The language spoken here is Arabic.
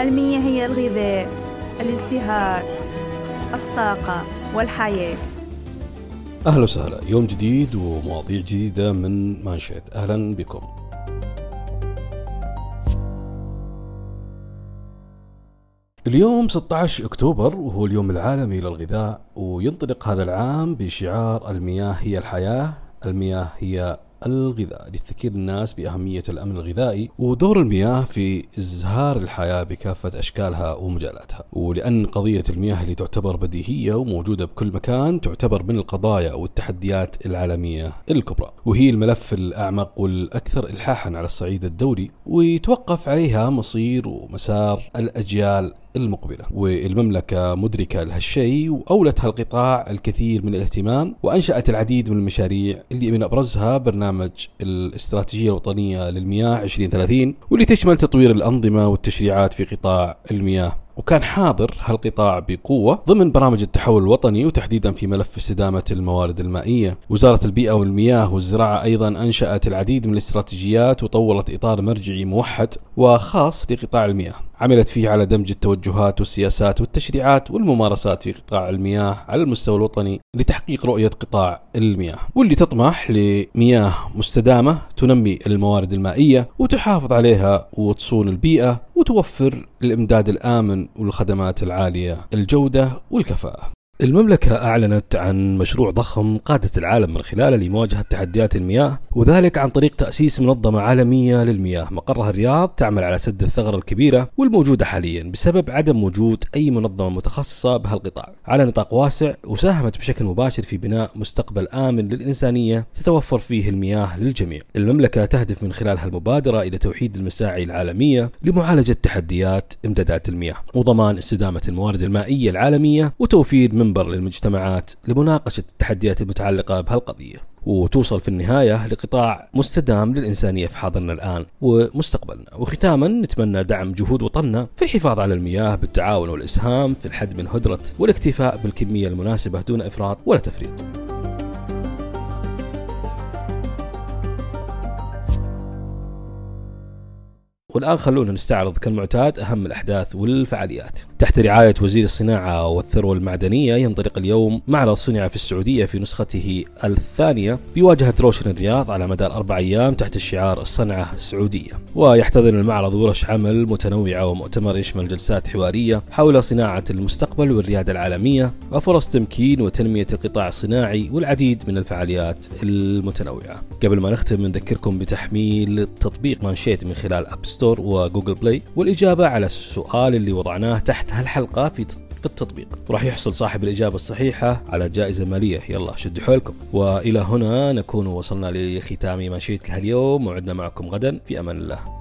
المياه هي الغذاء الازدهار الطاقة والحياة. أهلا وسهلا. يوم جديد ومواضيع جديدة من مانشيت. أهلا بكم. اليوم 16 أكتوبر وهو اليوم العالمي للغذاء وينطلق هذا العام بشعار المياه هي الحياة المياه هي الغذاء لتذكير الناس بأهمية الأمن الغذائي ودور المياه في إزهار الحياة بكافة أشكالها ومجالاتها. ولأن قضية المياه اللي تعتبر بديهية وموجودة بكل مكان تعتبر من القضايا والتحديات العالمية الكبرى. وهي الملف الأعمق والأكثر إلحاحا على الصعيد الدولي ويتوقف عليها مصير ومسار الأجيال المقبلة. والمملكة مدركة لهالشيء وأولت هالقطاع الكثير من الاهتمام وأنشأت العديد من المشاريع اللي من أبرزها برنامج الاستراتيجية الوطنية للمياه 2030 واللي تشمل تطوير الأنظمة والتشريعات في قطاع المياه. وكان حاضر هالقطاع بقوة ضمن برامج التحول الوطني وتحديدا في ملف استدامة الموارد المائية. وزارة البيئة والمياه والزراعة أيضا أنشأت العديد من الاستراتيجيات وطورت إطار مرجعي موحد وخاص لقطاع المياه. عملت فيه على دمج التوجهات والسياسات والتشريعات والممارسات في قطاع المياه على المستوى الوطني لتحقيق رؤية قطاع المياه واللي تطمح لمياه مستدامة تنمي الموارد المائية وتحافظ عليها وتصون البيئة وتوفر الإمداد الآمن والخدمات العالية الجودة والكفاءة. المملكة أعلنت عن مشروع ضخم قادت العالم من خلاله لمواجهة تحديات المياه وذلك عن طريق تأسيس منظمة عالمية للمياه. مقرها الرياض تعمل على سد الثغرة الكبيرة والموجودة حاليا بسبب عدم وجود أي منظمة متخصصة بهالقطاع. على نطاق واسع وساهمت بشكل مباشر في بناء مستقبل آمن للإنسانية تتوفر فيه المياه للجميع. المملكة تهدف من خلال هالمبادرة إلى توحيد المساعي العالمية لمعالجة تحديات إمدادات المياه. وضمان استدامة الموارد المائية العالمية وتوفير من منبر للمجتمعات لمناقشة التحديات المتعلقة بهالقضية وتوصل في النهاية لقطاع مستدام للإنسانية في حاضرنا الآن ومستقبلنا. وختاما نتمنى دعم جهود وطننا في الحفاظ على المياه بالتعاون والإسهام في الحد من هدرة والاكتفاء بالكمية المناسبة دون إفراط ولا تفريط. والآن خلونا نستعرض كالمعتاد أهم الأحداث والفعاليات. تحت رعاية وزير الصناعة والثروة المعدنية ينطلق اليوم معرض صنع في السعودية في نسخته الثانية بواجهة روشن الرياض على مدار أربع أيام تحت الشعار الصنعة السعودية ويحتضن المعرض ورش عمل متنوعة ومؤتمر يشمل جلسات حوارية حول صناعة المستقبل والريادة العالمية وفرص تمكين وتنمية القطاع الصناعي والعديد من الفعاليات المتنوعة. قبل ما نختم نذكركم بتحميل تطبيق مانشيت من خلال App Store و Google Play والإجابة على السؤال اللي وضعناه تحت هالحلقة في في التطبيق. وراح يحصل صاحب الإجابة الصحيحة على جائزة مالية. يلا شدوا حيلكم وإلى هنا نكون وصلنا لختام ماشية لهاليوم موعدنا معكم غدا. في أمان الله.